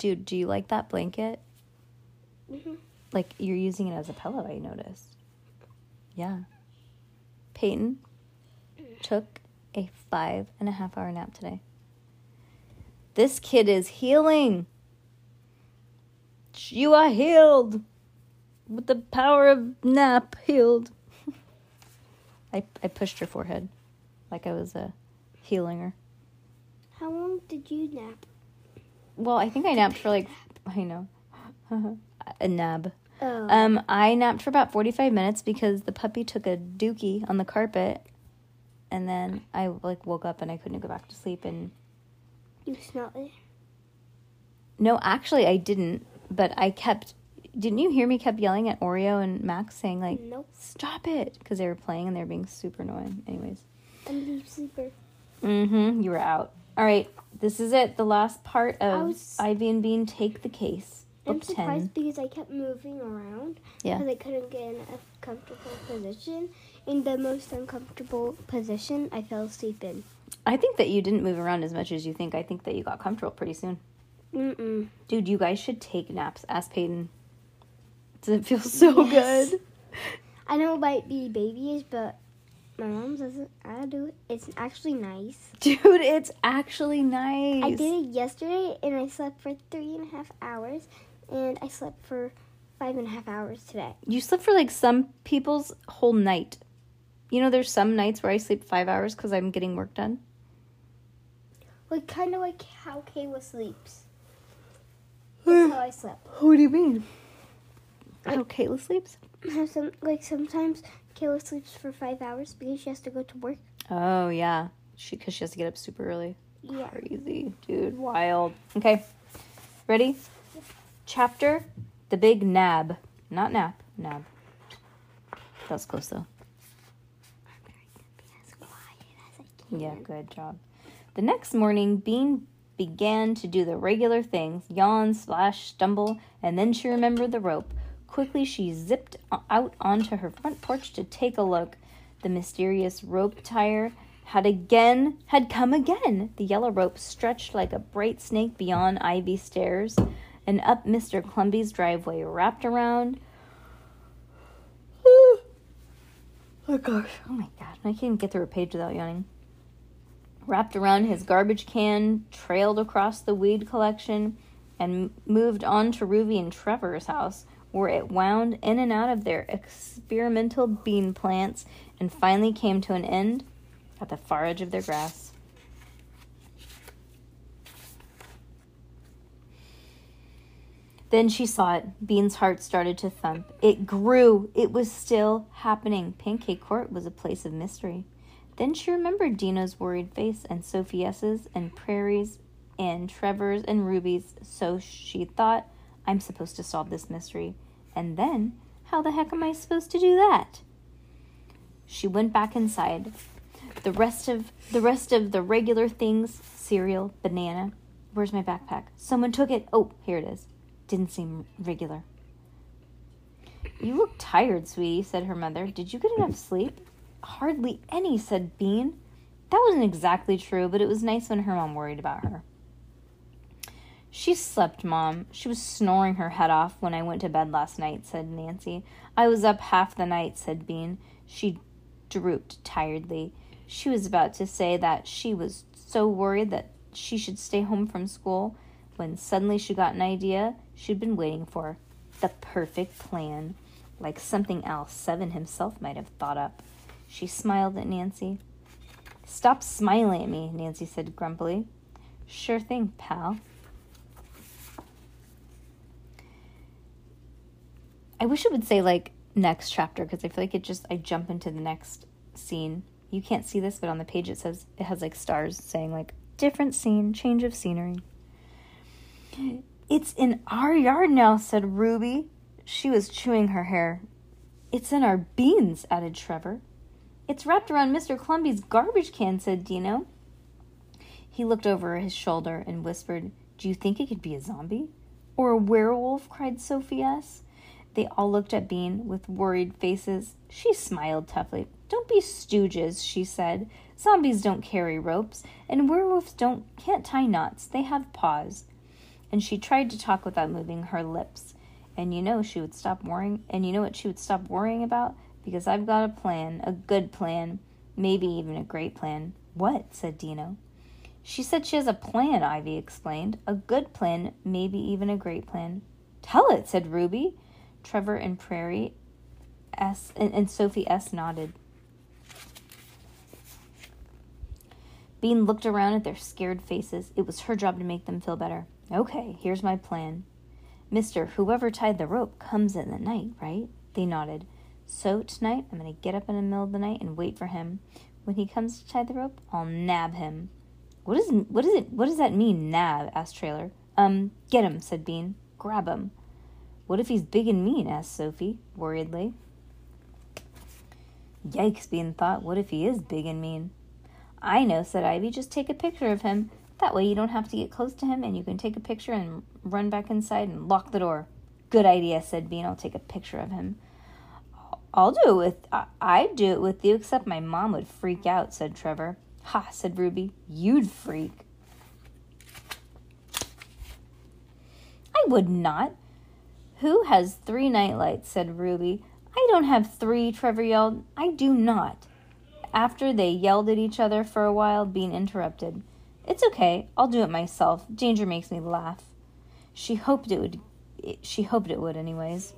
Dude, do you like that blanket? Mhm. Like you're using it as a pillow, I noticed. Yeah. Peyton took a five and a half hour nap today. This kid is healing. You are healed. With the power of nap, healed. I, I pushed her forehead like I was a healing her. How long did you nap? Well, I think I napped for like, I know, a nab. Oh. Um, I napped for about 45 minutes because the puppy took a dookie on the carpet. And then I like woke up and I couldn't go back to sleep. And you smelled it? no, actually, I didn't. But I kept. Didn't you hear me? Kept yelling at Oreo and Max, saying like, Nope. "Stop it!" Because they were playing and they were being super annoying. Anyways. I'm a deep sleeper. Mm-hmm. You were out. All right. This is it. The last part of was- Ivy and Bean take the case. I'm surprised 10. because I kept moving around. Yeah. Because I couldn't get in a comfortable position. In the most uncomfortable position, I fell asleep in. I think that you didn't move around as much as you think. I think that you got comfortable pretty soon. Mm-mm. Dude, you guys should take naps. Ask Peyton. Does it feel so Yes. good? I know it might be babyish, but my mom doesn't. I do it. It's actually nice. Dude, it's actually nice. I did it yesterday, and I slept for three and a half hours, and I slept for five and a half hours today. You slept for like some people's whole night. You know, there's some nights where I sleep five hours because I'm getting work done. Like kind of like how Kayla sleeps. That's how I slept. What do you mean? How Kayla sleeps? Some like sometimes Kayla sleeps for five hours because she has to go to work. Oh, yeah. She Because she has to get up super early. Yeah. Crazy, dude. Wild. Okay. Ready? Chapter The Big Nab. Not nap, nab. That was close though. As as Yeah, good job. The next morning, Bean began to do the regular things yawn, splash, stumble, and then she remembered the rope. Quickly, she zipped out onto her front porch to take a look. The mysterious rope tire had again had come again. The yellow rope stretched like a bright snake beyond Ivy stairs and up Mr. Clumby's driveway, wrapped around. Oh gosh. Oh my god. I can't get through a page without yawning. Wrapped around his garbage can, trailed across the weed collection, and moved on to Ruby and Trevor's house, where it wound in and out of their experimental bean plants and finally came to an end at the far edge of their grass. Then she saw it. Bean's heart started to thump. It grew. It was still happening. Pancake Court was a place of mystery. Then she remembered Dino's worried face and Sophie S's and Prairie's and Trevor's and Ruby's. So she thought, I'm supposed to solve this mystery. And then, how the heck am I supposed to do that? She went back inside. The rest of the rest of the regular things, cereal, banana. Where's my backpack? Someone took it. Oh, here it is. Didn't seem regular. You look tired, sweetie, said her mother. Did you get enough sleep? Hardly any, said Bean. That wasn't exactly true, but it was nice when her mom worried about her. She slept, Mom. She was snoring her head off when I went to bed last night, said Nancy. I was up half the night, said Bean. She drooped tiredly. She was about to say that she was so worried that she should stay home from school when suddenly she got an idea she'd been waiting for. The perfect plan, like something else Seven himself might have thought up. She smiled at Nancy. Stop smiling at me, Nancy said grumpily. Sure thing, pal. I wish it would say like next chapter because I feel like it just I jump into the next scene. You can't see this, but on the page it says it has like stars saying like different scene, change of scenery. It's in our yard now, said Ruby. She was chewing her hair. It's in our beans, added Trevor. It's wrapped around Mr. Clumby's garbage can, said Dino. He looked over his shoulder and whispered, Do you think it could be a zombie? Or a werewolf? cried Sophie S. They all looked at Bean with worried faces. She smiled toughly. Don't be stooges, she said. Zombies don't carry ropes, and werewolves don't can't tie knots. They have paws. And she tried to talk without moving her lips. And you know she would stop worrying and you know what she would stop worrying about? Because I've got a plan, a good plan, maybe even a great plan. What? said Dino. She said she has a plan, Ivy explained. A good plan, maybe even a great plan. Tell it, said Ruby. Trevor and Prairie S and, and Sophie S nodded. Bean looked around at their scared faces. It was her job to make them feel better. Okay, here's my plan. Mister, whoever tied the rope comes in the night, right? They nodded. So tonight I'm going to get up in the middle of the night and wait for him. When he comes to tie the rope, I'll nab him. What is what is it? What does that mean, nab? asked Trailer. Um, get him, said Bean. Grab him. What if he's big and mean? asked Sophie, worriedly. Yikes, Bean thought. What if he is big and mean? I know, said Ivy. Just take a picture of him. That way you don't have to get close to him and you can take a picture and run back inside and lock the door. Good idea, said Bean. I'll take a picture of him. I'll do it with I'd do it with you, except my mom would freak out, said Trevor. Ha, said Ruby. You'd freak. I would not. Who has three nightlights? said Ruby. I don't have three, Trevor yelled. I do not. After they yelled at each other for a while, Bean interrupted. It's okay. I'll do it myself. Danger makes me laugh. She hoped it would. She hoped it would, anyways.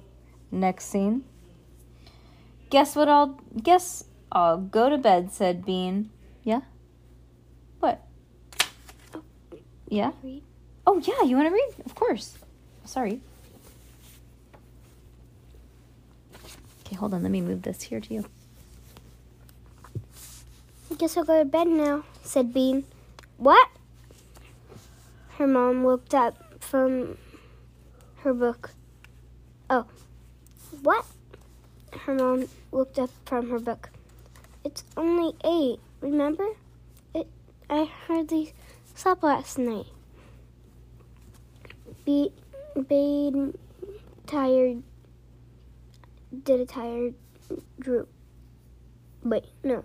Next scene. Guess what? I'll guess I'll go to bed," said Bean. Yeah. What? Oh, Yeah. Oh yeah, you want to read? Of course. Sorry. Okay, hold on. Let me move this here to you. I guess I'll go to bed now, said Bean. What? Her mom looked up from her book. Oh, what? Her mom looked up from her book. It's only eight, remember? It. I hardly slept last night. Be, Bean tired, did a tired droop. Wait, no.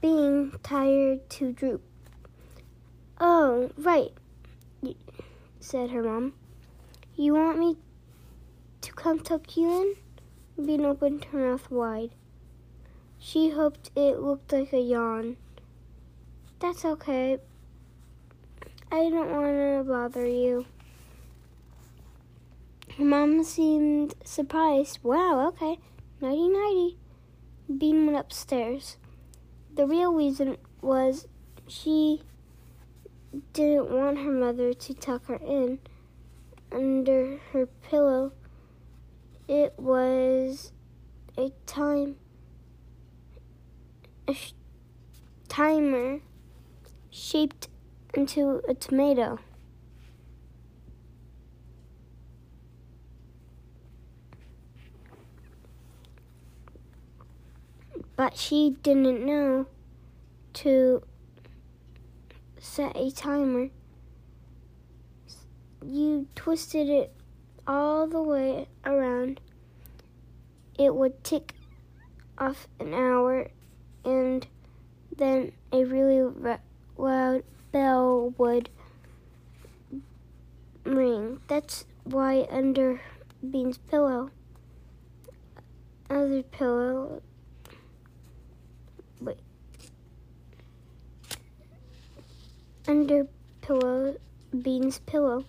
Being tired to droop. Oh, right, said her mom. You want me to come tuck you in? Bean opened her mouth wide. She hoped it looked like a yawn. That's okay. I don't want to bother you. Her mom seemed surprised. Wow, okay. Nighty nighty. Bean went upstairs. The real reason was she didn't want her mother to tuck her in under her pillow. It was a time a sh- timer shaped into a tomato. She didn't know to set a timer. You twisted it all the way around. It would tick off an hour and then a really loud bell would ring. That's why under Bean's pillow, other pillow, under pillow, Bean's pillow.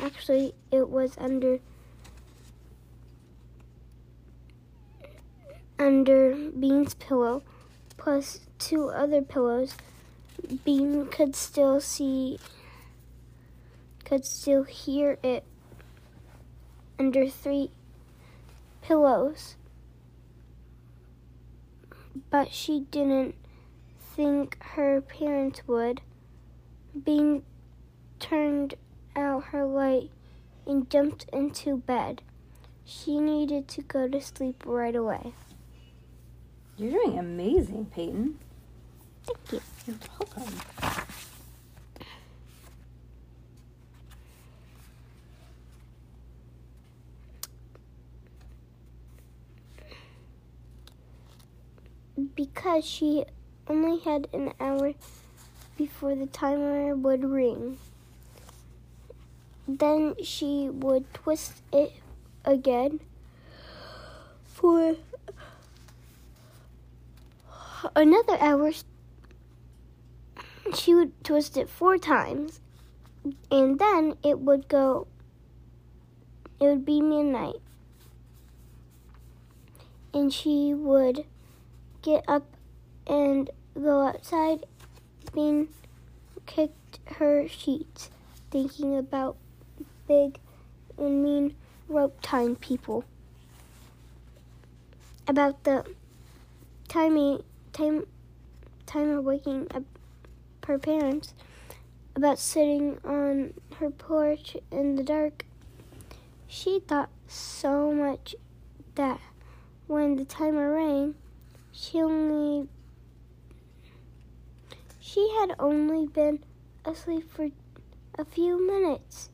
Actually, it was under under Bean's pillow plus two other pillows, Bean could still see, could still hear it under three pillows. But she didn't think her parents would. Bean turned out her light and jumped into bed. She needed to go to sleep right away. You're doing amazing, Peyton. Thank you. You're welcome. Because she only had an hour before the timer would ring. Then she would twist it again for another hour. She would twist it four times, and then it would go, it would be midnight. And she would get up and go outside, Bean kicked her sheets, thinking about big and mean rope tying people. About the timing, time, time of waking up her parents. About sitting on her porch in the dark. She thought so much that when the timer rang, she only she had only been asleep for a few minutes.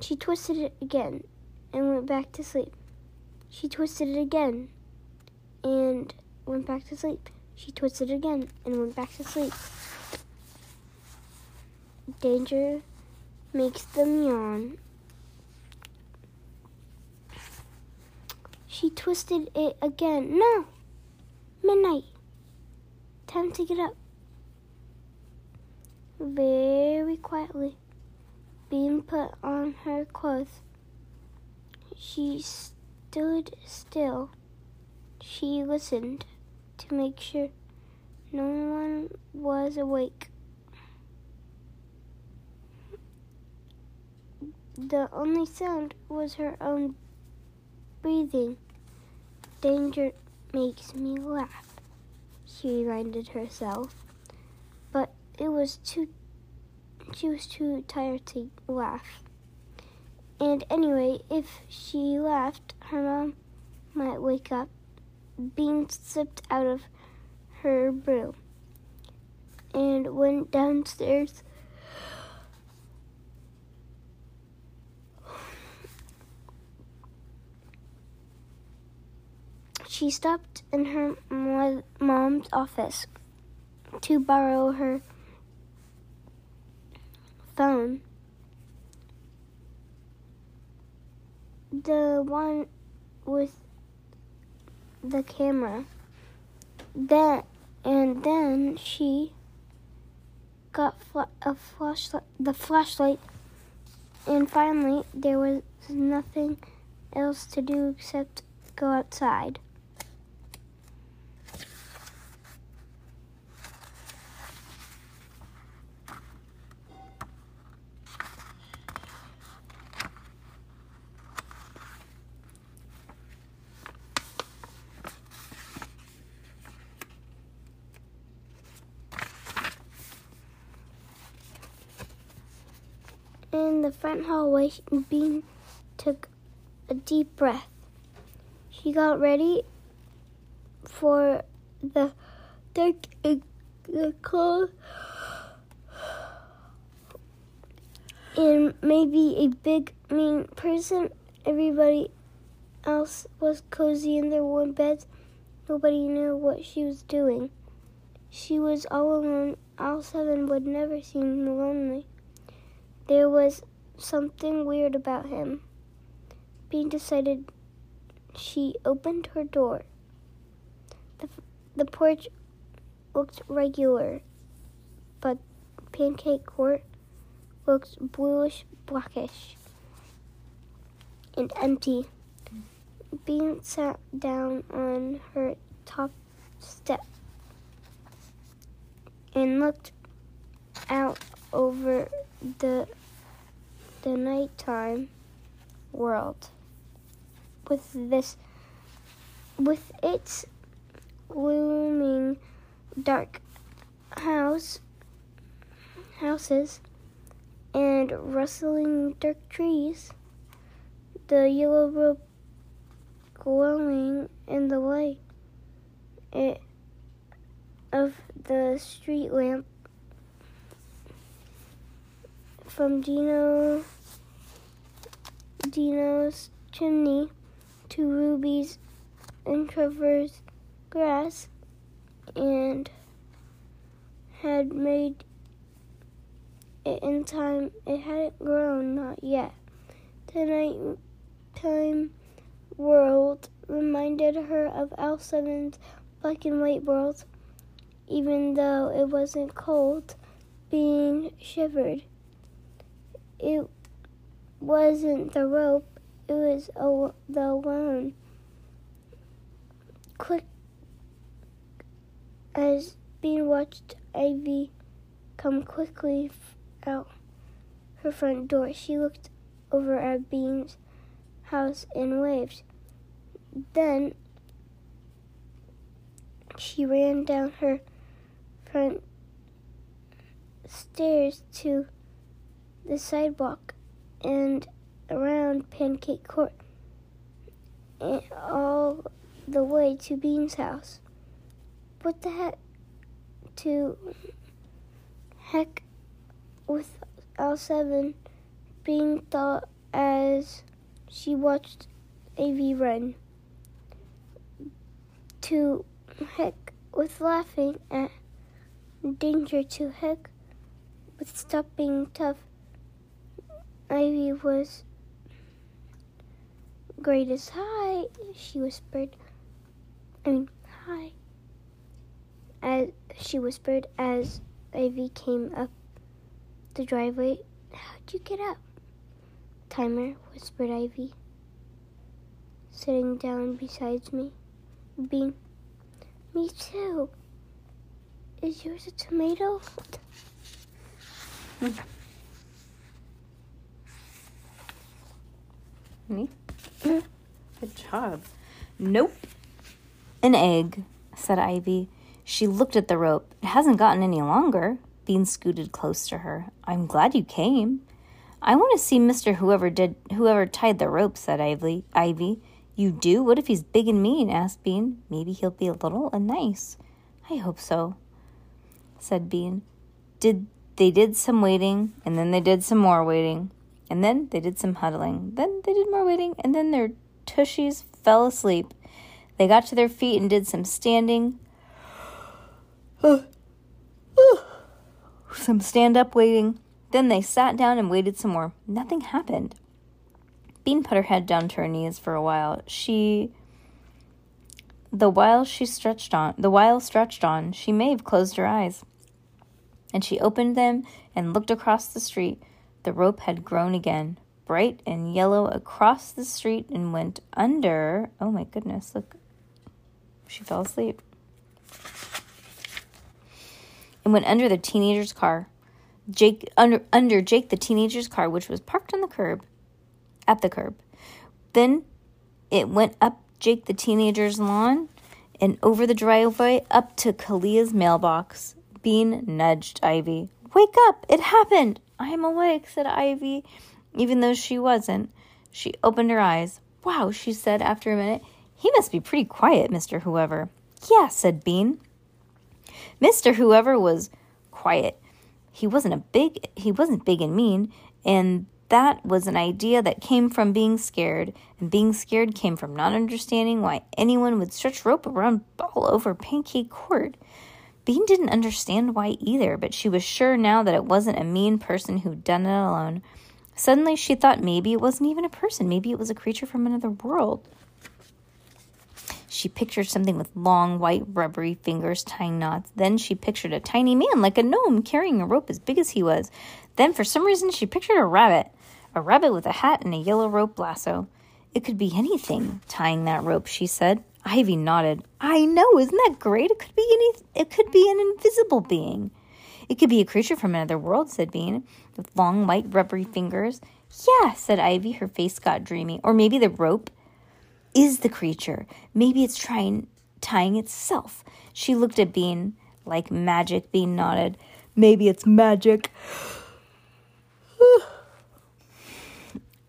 She twisted it again and went back to sleep. She twisted it again and went back to sleep. She twisted it again and went back to sleep. Danger makes them yawn. She twisted it again. No! Midnight. Time to get up. Very quietly, Bean put on her clothes. She stood still. She listened to make sure no one was awake. The only sound was her own breathing. Danger makes me laugh, she reminded herself. It was too she was too tired to laugh. And anyway, if she laughed, her mom might wake up. Bean slipped out of her room and went downstairs. She stopped in her mo- mom's office to borrow her phone. The one with the camera. Then and then she got fla- a flashlight, the flashlight, and finally there was nothing else to do except go outside. In the front hallway, Bean took a deep breath. She got ready for the dark and the cold and maybe a big mean person. Everybody else was cozy in their warm beds. Nobody knew what she was doing. She was all alone. All seven would never seem lonely. There was something weird about him. Bean decided she opened her door. The, the porch looked regular, but Pancake Court looked bluish blackish and empty. Bean sat down on her top step and looked out over the the nighttime world with this with its looming dark house houses and rustling dark trees. The yellow rope glowing in the light it, of the street lamp from Dino Dino's chimney to Ruby's and Trevor's grass and had made it in time. It hadn't grown, not yet. The nighttime world reminded her of Al Seven's black and white world, even though it wasn't cold, Bean shivered. It wasn't the rope, it was a, the alone. Quick as Bean watched Ivy come quickly out her front door, she looked over at Bean's house and waved. Then she ran down her front stairs to the sidewalk and around Pancake Court and all the way to Bean's house. What the heck? To heck with L7 Bean thought as she watched Ivy run. To heck with laughing at danger to heck with stop being tough. Ivy was greatest hi, she whispered. I mean, hi. As she whispered as Ivy came up the driveway. How'd you get up? Timer, whispered Ivy, sitting down beside me. Bean, me too. Is yours a tomato? Me? Good job. Nope. An egg, said Ivy. She looked at the rope. It hasn't gotten any longer. Bean scooted close to her. I'm glad you came. I want to see Mr. Whoever did whoever tied the rope, said Ivy. Ivy. You do? What if he's big and mean? asked Bean. Maybe he'll be a little and nice. I hope so, said Bean. Did they did some waiting, and then they did some more waiting, and then they did some huddling. Then they did more waiting, and then their tushies fell asleep. They got to their feet and did some standing. some stand up waiting. Then they sat down and waited some more. Nothing happened. Bean put her head down to her knees for a while. She the while she stretched on the while stretched on, she may have closed her eyes. And she opened them and looked across the street. The rope had grown again, bright and yellow across the street and went under oh my goodness, look she fell asleep. And went under the teenager's car. Jake under under Jake the teenager's car, which was parked on the curb, at the curb. Then it went up Jake the teenager's lawn and over the driveway up to Kalia's mailbox. Bean nudged Ivy. Wake up! It happened! I am awake, said Ivy, even though she wasn't. She opened her eyes. Wow, she said after a minute. He must be pretty quiet, Mr. Whoever. Yeah, said Bean. Mr. Whoever was quiet. He wasn't a big he wasn't big and mean, and that was an idea that came from being scared, and being scared came from not understanding why anyone would stretch rope around all over Pancake Court. Bean didn't understand why either, but she was sure now that it wasn't a mean person who'd done it alone. Suddenly she thought maybe it wasn't even a person, maybe it was a creature from another world. She pictured something with long, white, rubbery fingers tying knots. Then she pictured a tiny man, like a gnome, carrying a rope as big as he was. Then, for some reason, she pictured a rabbit. A rabbit with a hat and a yellow rope lasso. It could be anything tying that rope, she said. Ivy nodded. I know, isn't that great? It could be any it could be an invisible being. It could be a creature from another world, said Bean, with long white rubbery fingers. Yeah, said Ivy, her face got dreamy. Or maybe the rope is the creature. Maybe it's trying tying itself. She looked at Bean like magic. Bean nodded. Maybe it's magic.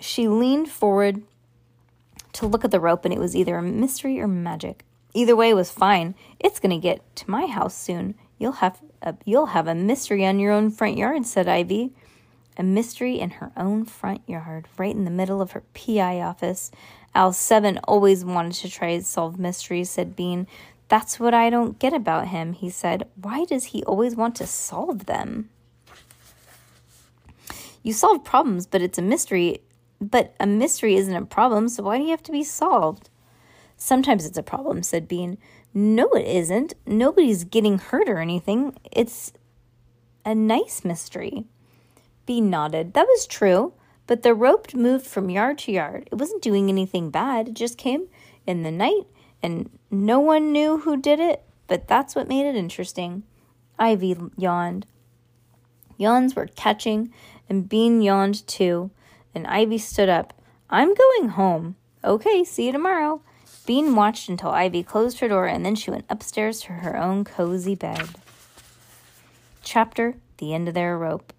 She leaned forward to look at the rope, and it was either a mystery or magic. Either way was fine. It's going to get to my house soon. You'll have a, you'll have a mystery on your own front yard, said Ivy. A mystery in her own front yard, right in the middle of her PI office. Al Seven always wanted to try to solve mysteries, said Bean. That's what I don't get about him, he said. Why does he always want to solve them? You solve problems, but it's a mystery. But a mystery isn't a problem, so why do you have to be solved? Sometimes it's a problem, said Bean. No, it isn't. Nobody's getting hurt or anything. It's a nice mystery. Bean nodded. That was true, but the rope moved from yard to yard. It wasn't doing anything bad. It just came in the night, and no one knew who did it, but that's what made it interesting. Ivy yawned. Yawns were catching, and Bean yawned too, and Ivy stood up. I'm going home. Okay, see you tomorrow. Bean watched until Ivy closed her door and then she went upstairs to her own cozy bed. Chapter The End of Their Rope.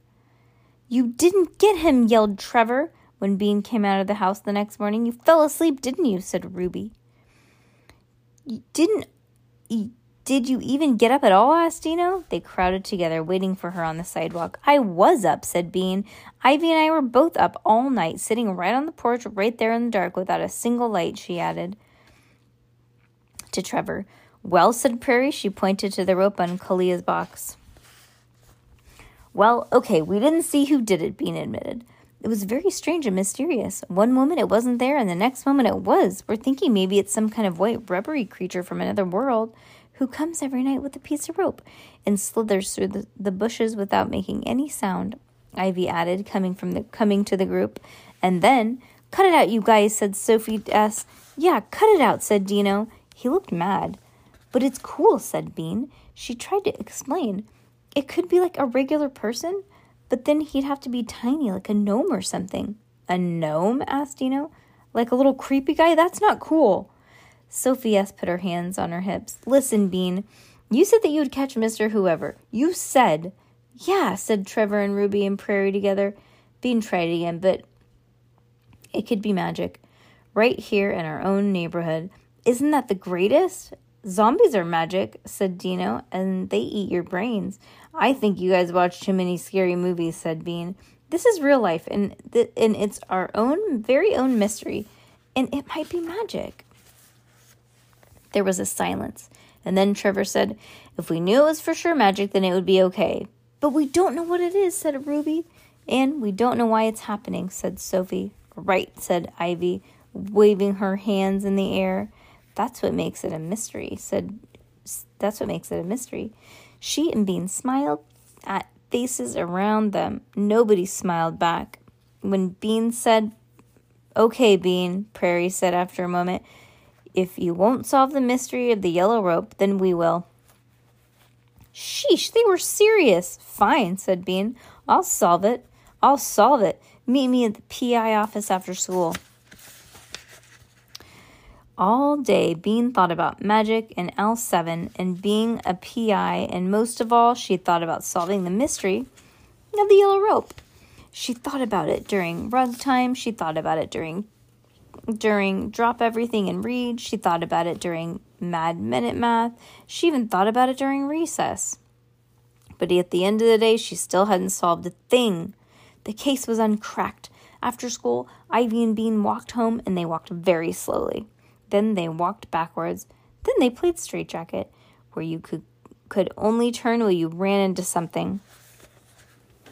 You didn't get him, yelled Trevor when Bean came out of the house the next morning. You fell asleep, didn't you? said Ruby. You didn't. You, did you even get up at all? asked Dino. They crowded together, waiting for her on the sidewalk. I was up, said Bean. Ivy and I were both up all night, sitting right on the porch, right there in the dark, without a single light, she added to Trevor. Well, said Prairie. She pointed to the rope on Kalia's box. Well, okay, we didn't see who did it, Bean admitted. It was very strange and mysterious. One moment it wasn't there, and the next moment it was. We're thinking maybe it's some kind of white rubbery creature from another world who comes every night with a piece of rope and slithers through the, the bushes without making any sound. Ivy added, coming from the coming to the group. And then, cut it out, you guys, said Sophie S. Yeah, cut it out, said Dino. He looked mad. But it's cool, said Bean. She tried to explain. It could be like a regular person, but then he'd have to be tiny, like a gnome or something. A gnome? asked Dino. Like a little creepy guy? That's not cool. Sophie S. put her hands on her hips. Listen, Bean, you said that you would catch Mr. Whoever. You said. Yeah, said Trevor and Ruby and Prairie together. Bean tried again, but it could be magic. Right here in our own neighborhood. Isn't that the greatest? Zombies are magic, said Dino, and they eat your brains. I think you guys watch too many scary movies, said Bean. This is real life, and, th- and it's our own, very own mystery, and it might be magic. There was a silence, and then Trevor said, If we knew it was for sure magic, then it would be okay. But we don't know what it is, said Ruby. And we don't know why it's happening, said Sophie. Right, said Ivy, waving her hands in the air. That's what makes it a mystery, said that's what makes it a mystery. She and Bean smiled at faces around them. Nobody smiled back. When Bean said, Okay, Bean, Prairie said after a moment, if you won't solve the mystery of the yellow rope, then we will. Sheesh, they were serious. Fine, said Bean. I'll solve it. I'll solve it. Meet me at the PI office after school. All day, Bean thought about magic and Al Seven and being a PI, and most of all, she thought about solving the mystery of the yellow rope. She thought about it during rug time, she thought about it during during drop everything and read, she thought about it during mad minute math, she even thought about it during recess. But at the end of the day, she still hadn't solved a thing. The case was uncracked. After school, Ivy and Bean walked home and they walked very slowly. Then they walked backwards. Then they played straitjacket, where you could could only turn when you ran into something.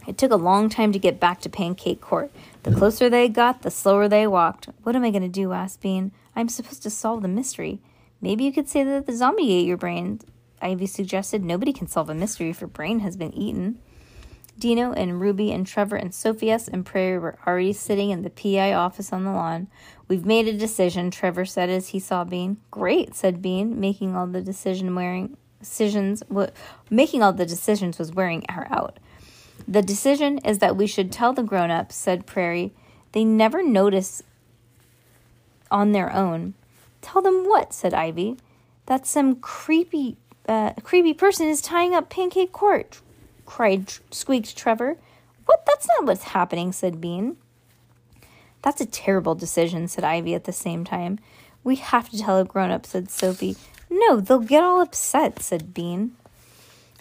It took a long time to get back to Pancake Court. The closer they got, the slower they walked. What am I going to do? asked Bean. I'm supposed to solve the mystery. Maybe you could say that the zombie ate your brain. Ivy suggested nobody can solve a mystery if your brain has been eaten. Dino and Ruby and Trevor and Sophie S and Prairie were already sitting in the PI office on the lawn. We've made a decision, Trevor said as he saw Bean. Great, said Bean, making all the decision wearing decisions making all the decisions was wearing her out. The decision is that we should tell the grown ups, said Prairie. They never notice on their own. Tell them what? said Ivy. That some creepy uh, creepy person is tying up Pancake Court cried, squeaked Trevor. What? That's not what's happening, said Bean. That's a terrible decision, said Ivy at the same time. We have to tell a grown up, said Sophie. No, they'll get all upset, said Bean.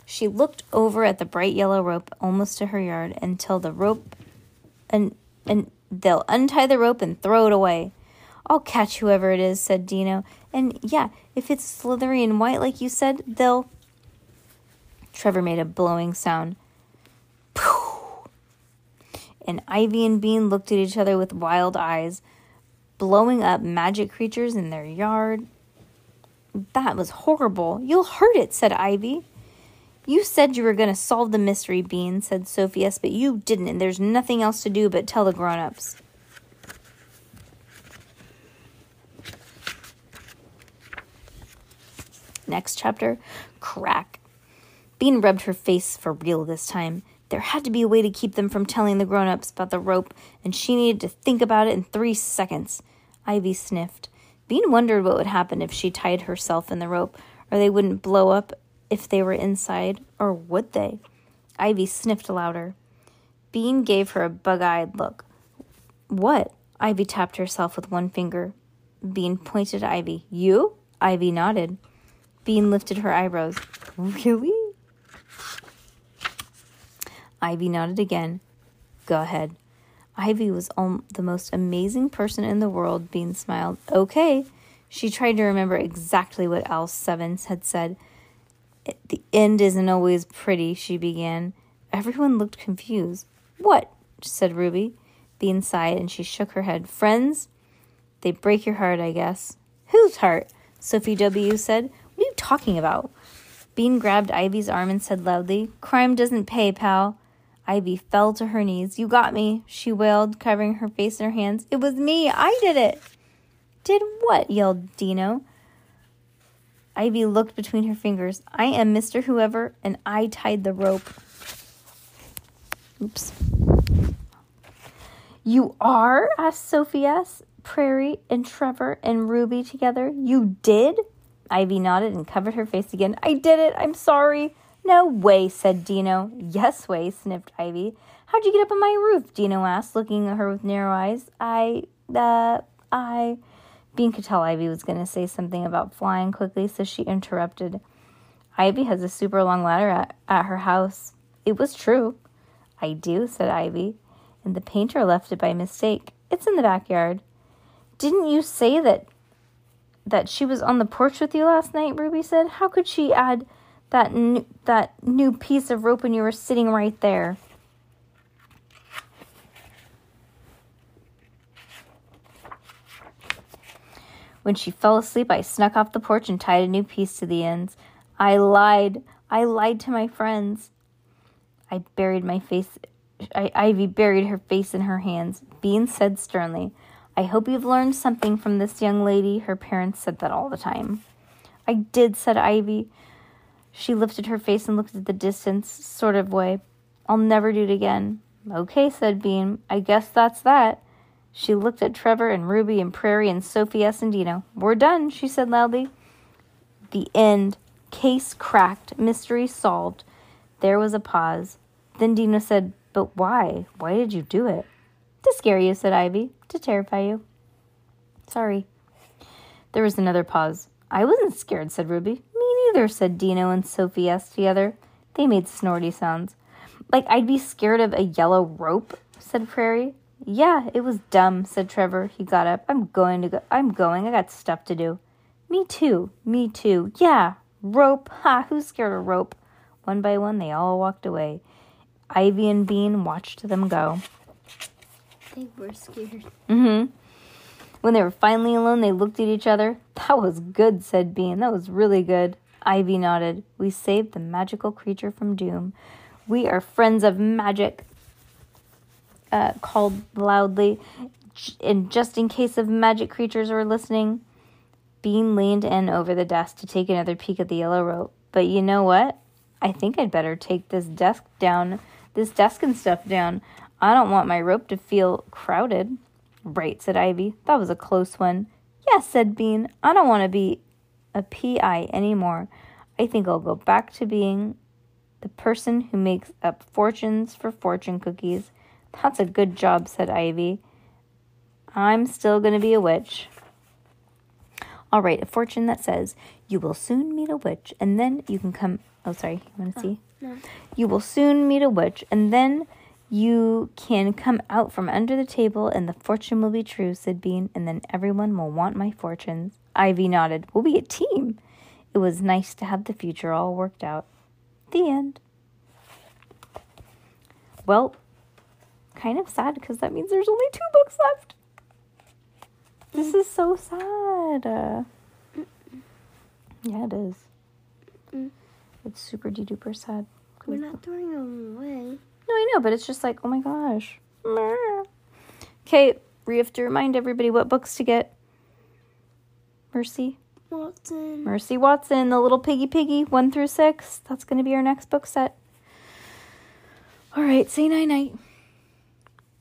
She looked over at the bright yellow rope almost to her yard until the rope and and they'll untie the rope and throw it away. I'll catch whoever it is, said Dino. And yeah, if it's slithery and white like you said, they'll Trevor made a blowing sound. Pooh. And Ivy and Bean looked at each other with wild eyes, blowing up magic creatures in their yard. That was horrible. You'll hurt it, said Ivy. You said you were going to solve the mystery, Bean, said Sophius, but you didn't, and there's nothing else to do but tell the grown ups. Next chapter Crack. Bean rubbed her face for real this time. There had to be a way to keep them from telling the grown ups about the rope, and she needed to think about it in three seconds. Ivy sniffed. Bean wondered what would happen if she tied herself in the rope, or they wouldn't blow up if they were inside, or would they? Ivy sniffed louder. Bean gave her a bug eyed look. What? Ivy tapped herself with one finger. Bean pointed at Ivy. You? Ivy nodded. Bean lifted her eyebrows. Really? Ivy nodded again. Go ahead. Ivy was om- the most amazing person in the world, Bean smiled. Okay. She tried to remember exactly what Al Sevens had said. The end isn't always pretty, she began. Everyone looked confused. What? said Ruby. Bean sighed and she shook her head. Friends? They break your heart, I guess. Whose heart? Sophie W. said. What are you talking about? Bean grabbed Ivy's arm and said loudly, Crime doesn't pay, pal. Ivy fell to her knees. You got me, she wailed, covering her face in her hands. It was me. I did it. Did what? yelled Dino. Ivy looked between her fingers. I am Mr. Whoever, and I tied the rope. Oops. You are? asked Sophie S. Prairie and Trevor and Ruby together. You did? Ivy nodded and covered her face again. I did it. I'm sorry. No way, said Dino. Yes way, sniffed Ivy. How'd you get up on my roof? Dino asked, looking at her with narrow eyes. I, uh, I. Bean could tell Ivy was going to say something about flying quickly, so she interrupted. Ivy has a super long ladder at, at her house. It was true. I do, said Ivy, and the painter left it by mistake. It's in the backyard. Didn't you say that that she was on the porch with you last night? Ruby said. How could she add that n- that new piece of rope when you were sitting right there? When she fell asleep, I snuck off the porch and tied a new piece to the ends. I lied. I lied to my friends. I buried my face. I, Ivy buried her face in her hands. Bean said sternly, I hope you've learned something from this young lady. Her parents said that all the time. I did, said Ivy. She lifted her face and looked at the distance, sort of way. I'll never do it again. Okay, said Bean. I guess that's that. She looked at Trevor and Ruby and Prairie and Sophie S. and Dino. We're done, she said loudly. The end. Case cracked. Mystery solved. There was a pause. Then Dino said, But why? Why did you do it? To scare you, said Ivy. To terrify you. Sorry. There was another pause. I wasn't scared, said Ruby. Me neither, said Dino and Sophie S. together. They made snorty sounds. Like I'd be scared of a yellow rope, said Prairie. Yeah, it was dumb, said Trevor. He got up. I'm going to go. I'm going. I got stuff to do. Me too. Me too. Yeah. Rope. Ha, who's scared of rope? One by one, they all walked away. Ivy and Bean watched them go. They were scared. Mm hmm. When they were finally alone, they looked at each other. That was good, said Bean. That was really good. Ivy nodded. We saved the magical creature from doom. We are friends of magic uh, called loudly, and just in case of magic creatures were listening. Bean leaned in over the desk to take another peek at the yellow rope. But you know what? I think I'd better take this desk down, this desk and stuff down. I don't want my rope to feel crowded. Right, said Ivy. That was a close one. Yes, said Bean. I don't want to be a PI anymore. I think I'll go back to being the person who makes up fortunes for fortune cookies. That's a good job, said Ivy. I'm still going to be a witch. All right, a fortune that says, You will soon meet a witch, and then you can come. Oh, sorry. You want to see? Oh, no. You will soon meet a witch, and then you can come out from under the table, and the fortune will be true, said Bean, and then everyone will want my fortunes. Ivy nodded. We'll be a team. It was nice to have the future all worked out. The end. Well, kind of sad because that means there's only two books left. This is so sad. Uh, yeah, it is. It's super de duper sad. We're not throwing them away. No, I know, but it's just like, oh my gosh. Okay, we have to remind everybody what books to get. Mercy. Watson. Mercy Watson, The Little Piggy Piggy, 1 through 6. That's going to be our next book set. All right, say night night.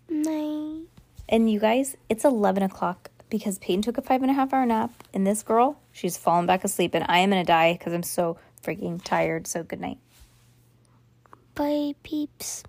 Night. And you guys, it's 11 o'clock because Peyton took a five and a half hour nap. And this girl, she's fallen back asleep. And I am to die because I'm so freaking tired. So good night. Bye, peeps.